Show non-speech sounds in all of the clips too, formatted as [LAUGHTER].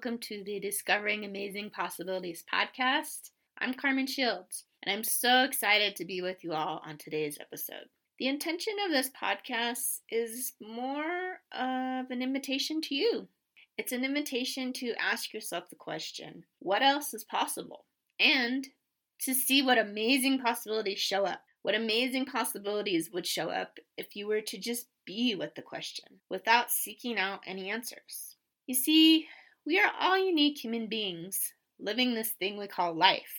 welcome to the Discovering Amazing Possibilities podcast. I'm Carmen Shields, and I'm so excited to be with you all on today's episode. The intention of this podcast is more of an invitation to you. It's an invitation to ask yourself the question what else is possible? And to see what amazing possibilities show up. What amazing possibilities would show up if you were to just be with the question without seeking out any answers. You see, we are all unique human beings living this thing we call life.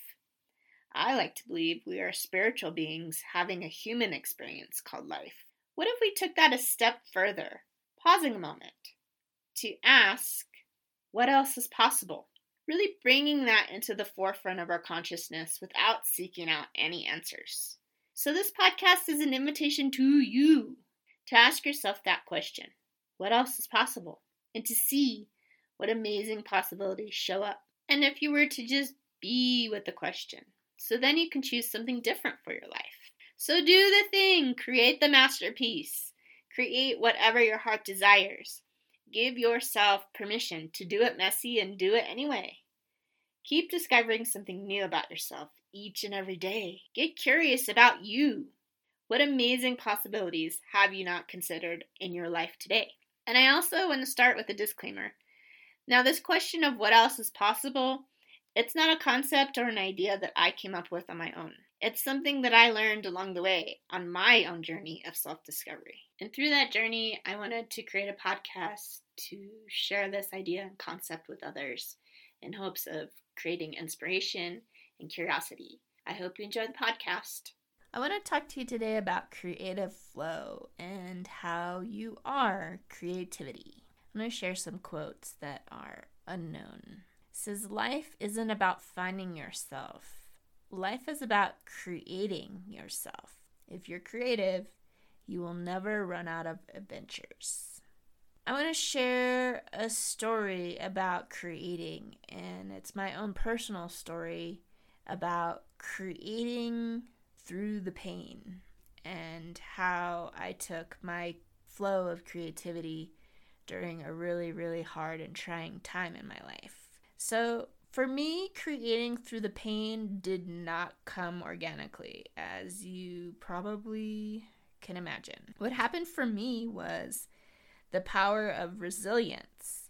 I like to believe we are spiritual beings having a human experience called life. What if we took that a step further, pausing a moment to ask what else is possible? Really bringing that into the forefront of our consciousness without seeking out any answers. So, this podcast is an invitation to you to ask yourself that question what else is possible? And to see what amazing possibilities show up. And if you were to just be with the question, so then you can choose something different for your life. So do the thing, create the masterpiece, create whatever your heart desires. Give yourself permission to do it messy and do it anyway. Keep discovering something new about yourself each and every day. Get curious about you. What amazing possibilities have you not considered in your life today? And I also want to start with a disclaimer. Now, this question of what else is possible, it's not a concept or an idea that I came up with on my own. It's something that I learned along the way on my own journey of self discovery. And through that journey, I wanted to create a podcast to share this idea and concept with others in hopes of creating inspiration and curiosity. I hope you enjoy the podcast. I want to talk to you today about creative flow and how you are creativity. I'm going to share some quotes that are unknown. It says life isn't about finding yourself. Life is about creating yourself. If you're creative, you will never run out of adventures. I want to share a story about creating, and it's my own personal story about creating through the pain and how I took my flow of creativity during a really, really hard and trying time in my life. So, for me, creating through the pain did not come organically, as you probably can imagine. What happened for me was the power of resilience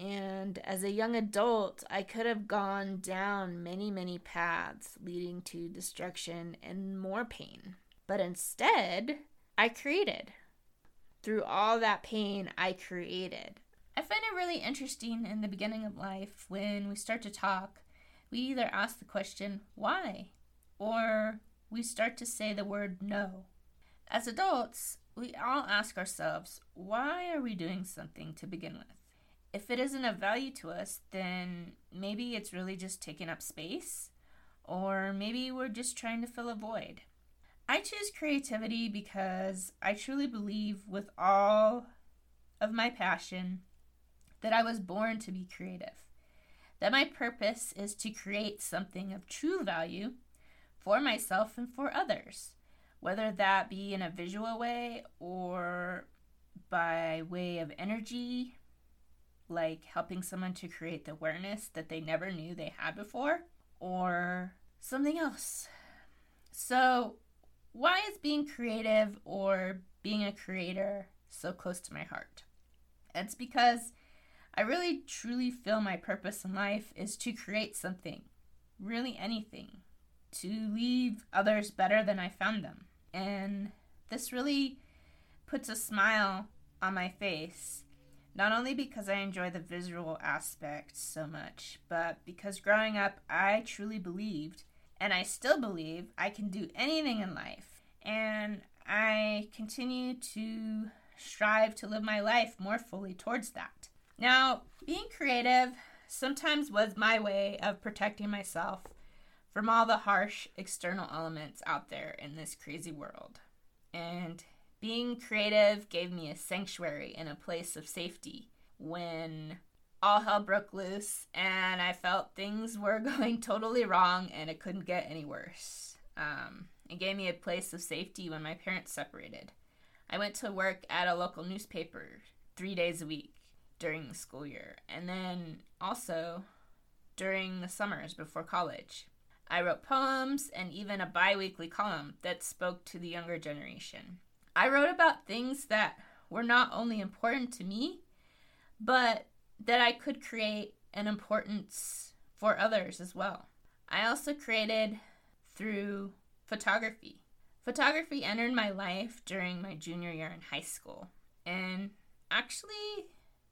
and as a young adult, I could have gone down many, many paths leading to destruction and more pain. But instead, I created. Through all that pain, I created. I find it really interesting in the beginning of life when we start to talk, we either ask the question, why? Or we start to say the word no. As adults, we all ask ourselves, why are we doing something to begin with? if it isn't of value to us, then maybe it's really just taking up space, or maybe we're just trying to fill a void. I choose creativity because I truly believe with all of my passion that I was born to be creative. That my purpose is to create something of true value for myself and for others, whether that be in a visual way or by way of energy, like helping someone to create the awareness that they never knew they had before, or something else. So, why is being creative or being a creator so close to my heart? It's because I really truly feel my purpose in life is to create something, really anything, to leave others better than I found them. And this really puts a smile on my face not only because I enjoy the visual aspect so much, but because growing up I truly believed, and I still believe, I can do anything in life. And I continue to strive to live my life more fully towards that. Now, being creative sometimes was my way of protecting myself from all the harsh external elements out there in this crazy world. And being creative gave me a sanctuary and a place of safety when all hell broke loose and I felt things were [LAUGHS] going totally wrong and it couldn't get any worse. Um, it gave me a place of safety when my parents separated. I went to work at a local newspaper three days a week. during the school year, and then also during the summers before college. I wrote poems and even a bi weekly column that spoke to the younger generation. I wrote about things that were not only important to me, but that I could create an importance for others as well. I also created through photography. Photography entered my life during my junior year in high school, and actually,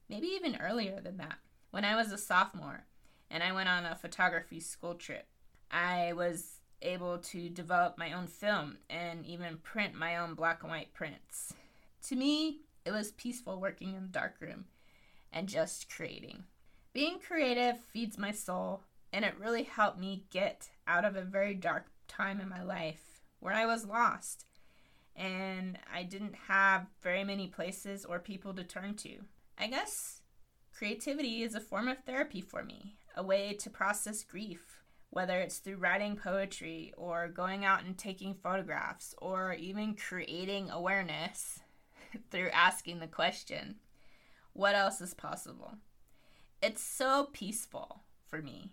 maybe even earlier than that, when I was a sophomore and I went on a photography school trip. I was able to develop my own film and even print my own black and white prints. To me, it was peaceful working in the darkroom and just creating. Being creative feeds my soul, and it really helped me get out of a very dark time in my life where I was lost and I didn't have very many places or people to turn to. I guess creativity is a form of therapy for me, a way to process grief whether it's through writing poetry or going out and taking photographs or even creating awareness [LAUGHS] through asking the question, what else is possible? It's so peaceful for me.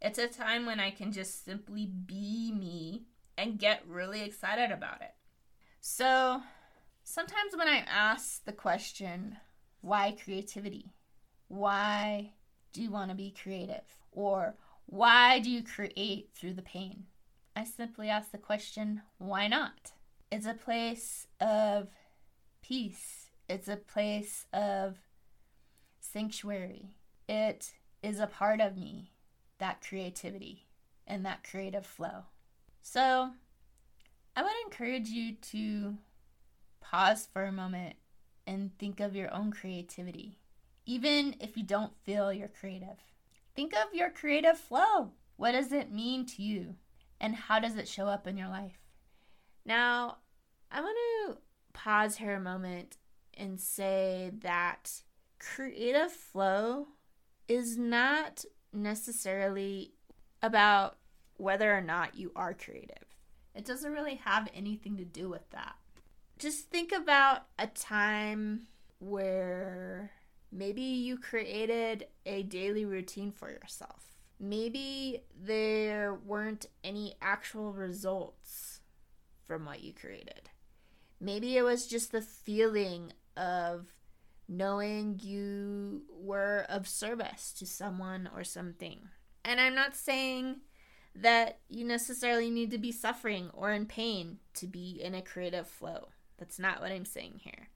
It's a time when I can just simply be me and get really excited about it. So, sometimes when I ask the question, why creativity? Why do you want to be creative? Or why do you create through the pain? I simply ask the question, why not? It's a place of peace, it's a place of sanctuary. It is a part of me, that creativity and that creative flow. So, I would encourage you to pause for a moment and think of your own creativity, even if you don't feel you're creative. Think of your creative flow. What does it mean to you? And how does it show up in your life? Now, I want to pause here a moment and say that creative flow is not necessarily about whether or not you are creative. It doesn't really have anything to do with that. Just think about a time where Maybe you created a daily routine for yourself. Maybe there weren't any actual results from what you created. Maybe it was just the feeling of knowing you were of service to someone or something. And I'm not saying that you necessarily need to be suffering or in pain to be in a creative flow. That's not what I'm saying here.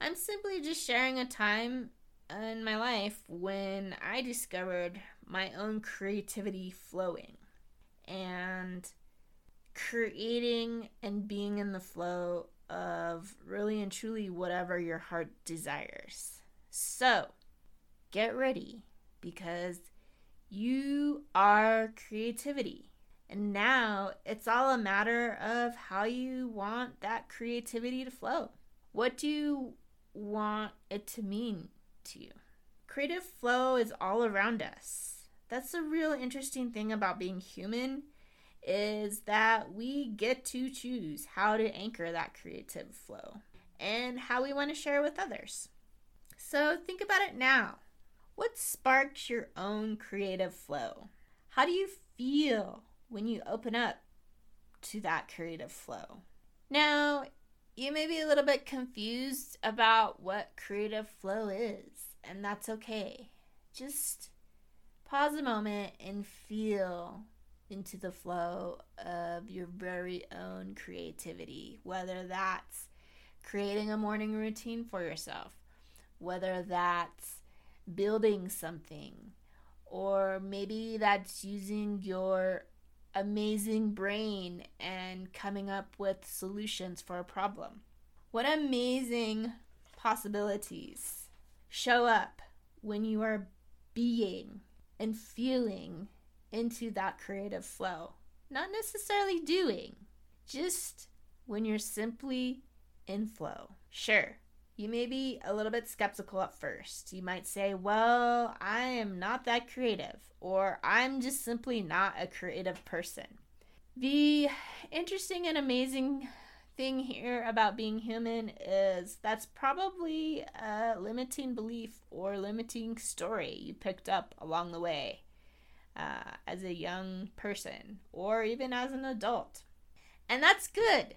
I'm simply just sharing a time in my life when I discovered my own creativity flowing and creating and being in the flow of really and truly whatever your heart desires. So, get ready because you are creativity. And now it's all a matter of how you want that creativity to flow. What do you want it to mean to you? Creative flow is all around us. That's the real interesting thing about being human is that we get to choose how to anchor that creative flow and how we want to share with others. So think about it now. What sparks your own creative flow? How do you feel when you open up to that creative flow? Now, you may be a little bit confused about what creative flow is, and that's okay. Just pause a moment and feel into the flow of your very own creativity, whether that's creating a morning routine for yourself, whether that's building something, or maybe that's using your amazing brain and coming up with solutions for a problem. What amazing possibilities show up when you are being and feeling into that creative flow. Not necessarily doing, just when you're simply in flow. Sure, you may be a little bit skeptical at first. You might say, Well, I am not that creative, or I'm just simply not a creative person. The interesting and amazing thing here about being human is that's probably a limiting belief or limiting story you picked up along the way uh, as a young person or even as an adult. And that's good.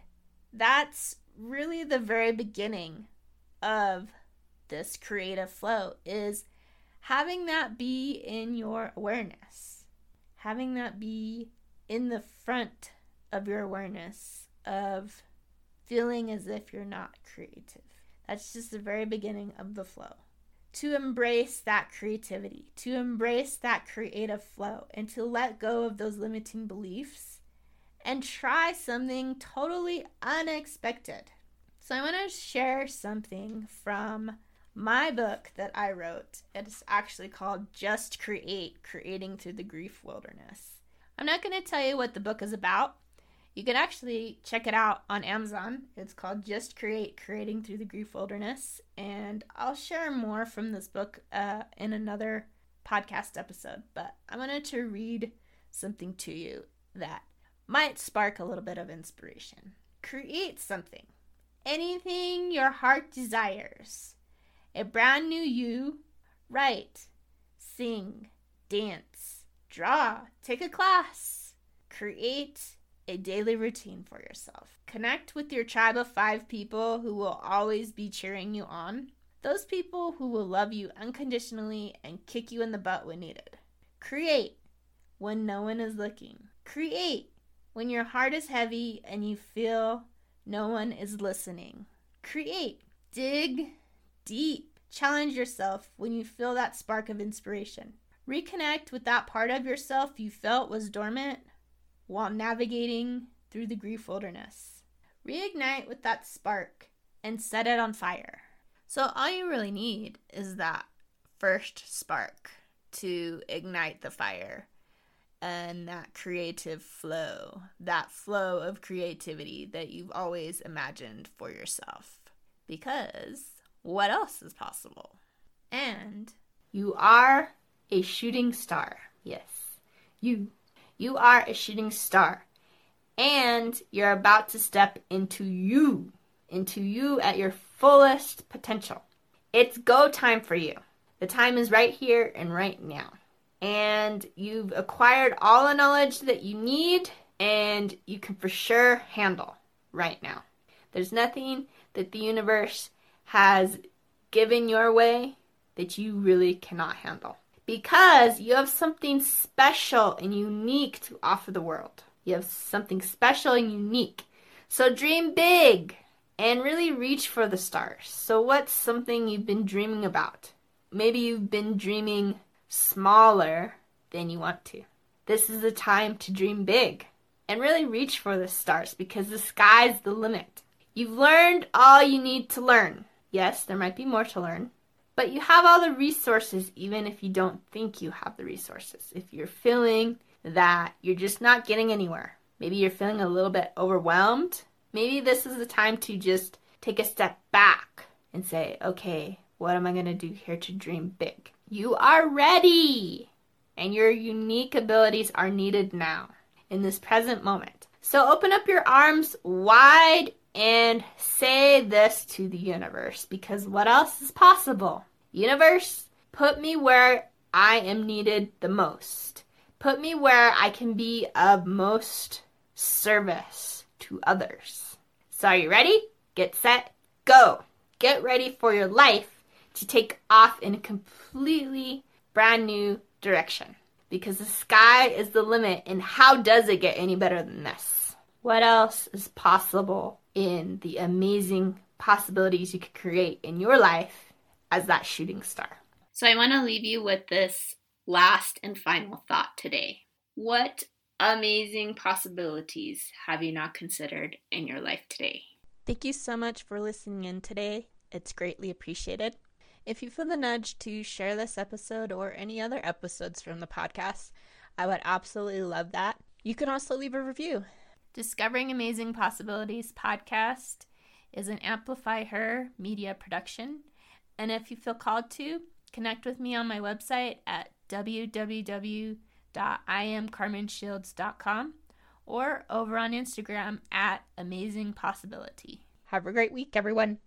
That's really the very beginning of this creative flow is having that be in your awareness, having that be in the front of your awareness of feeling as if you're not creative. That's just the very beginning of the flow. To embrace that creativity, to embrace that creative flow, and to let go of those limiting beliefs and try something totally unexpected. So, I want to share something from my book that I wrote. It's actually called Just Create Creating Through the Grief Wilderness. I'm not going to tell you what the book is about you can actually check it out on Amazon. It's called Just Create Creating Through the Grief Wilderness. And I'll share more from this book uh, in another podcast episode. But I wanted to read something to you that might spark a little bit of inspiration. Create something, anything your heart desires. A brand new you. Write, sing, dance, draw, take a class, create a daily routine for yourself. Connect with your tribe of five people who will always be cheering you on. Those people who will love you unconditionally and kick you in the butt when needed. Create when no one is looking. Create when your heart is heavy and you feel no one is listening. Create. Dig deep. Challenge yourself when you feel that spark of inspiration. Reconnect with that part of yourself you felt was dormant while navigating through the grief wilderness. Reignite with that spark and set it on fire. So, all you really need is that first spark to ignite the fire and that creative flow, that flow of creativity that you've always imagined for yourself. Because what else is possible? And you are a shooting star. Yes, you you are a shooting star. And you're about to step into you, into you at your fullest potential. It's go time for you. The time is right here and right now. And you've acquired all the knowledge that you need and you can for sure handle right now. There's nothing that the universe has given your way that you really cannot handle because you have something special and unique to offer the world. You have something special and unique. So dream big and really reach for the stars. So, what's something you've been dreaming about? Maybe you've been dreaming smaller than you want to. This is the time to dream big and really reach for the stars because the sky's the limit. You've learned all you need to learn. Yes, there might be more to learn, but you have all the resources, even if you don't think you have the resources. If you're feeling that you're just not getting anywhere, maybe you're feeling a little bit overwhelmed, maybe this is the time to just take a step back and say, okay, what am I going to do here to dream big? You are ready, and your unique abilities are needed now in this present moment. So open up your arms wide and say this to the universe because what else is possible? Universe, put me where I am needed the most. Put me where I can be of most service to others. So, are you ready? Get set, go. Get ready for your life to take off in a completely brand new direction because the sky is the limit, and how does it get any better than this? What else is possible in the amazing possibilities you could create in your life as that shooting star? So I want to leave you with this last and final thought today. What amazing possibilities have you not considered in your life today? Thank you so much for listening in today. It's greatly appreciated. If you feel the nudge to share this episode or any other episodes from the podcast, I would absolutely love that. You can also leave a review. Discovering Amazing Possibilities podcast is an Amplify Her media production. And if you feel called to, connect with me on my website at www.iamcarmenshields.com or over on Instagram at Amazing Possibility. Have a great week, everyone.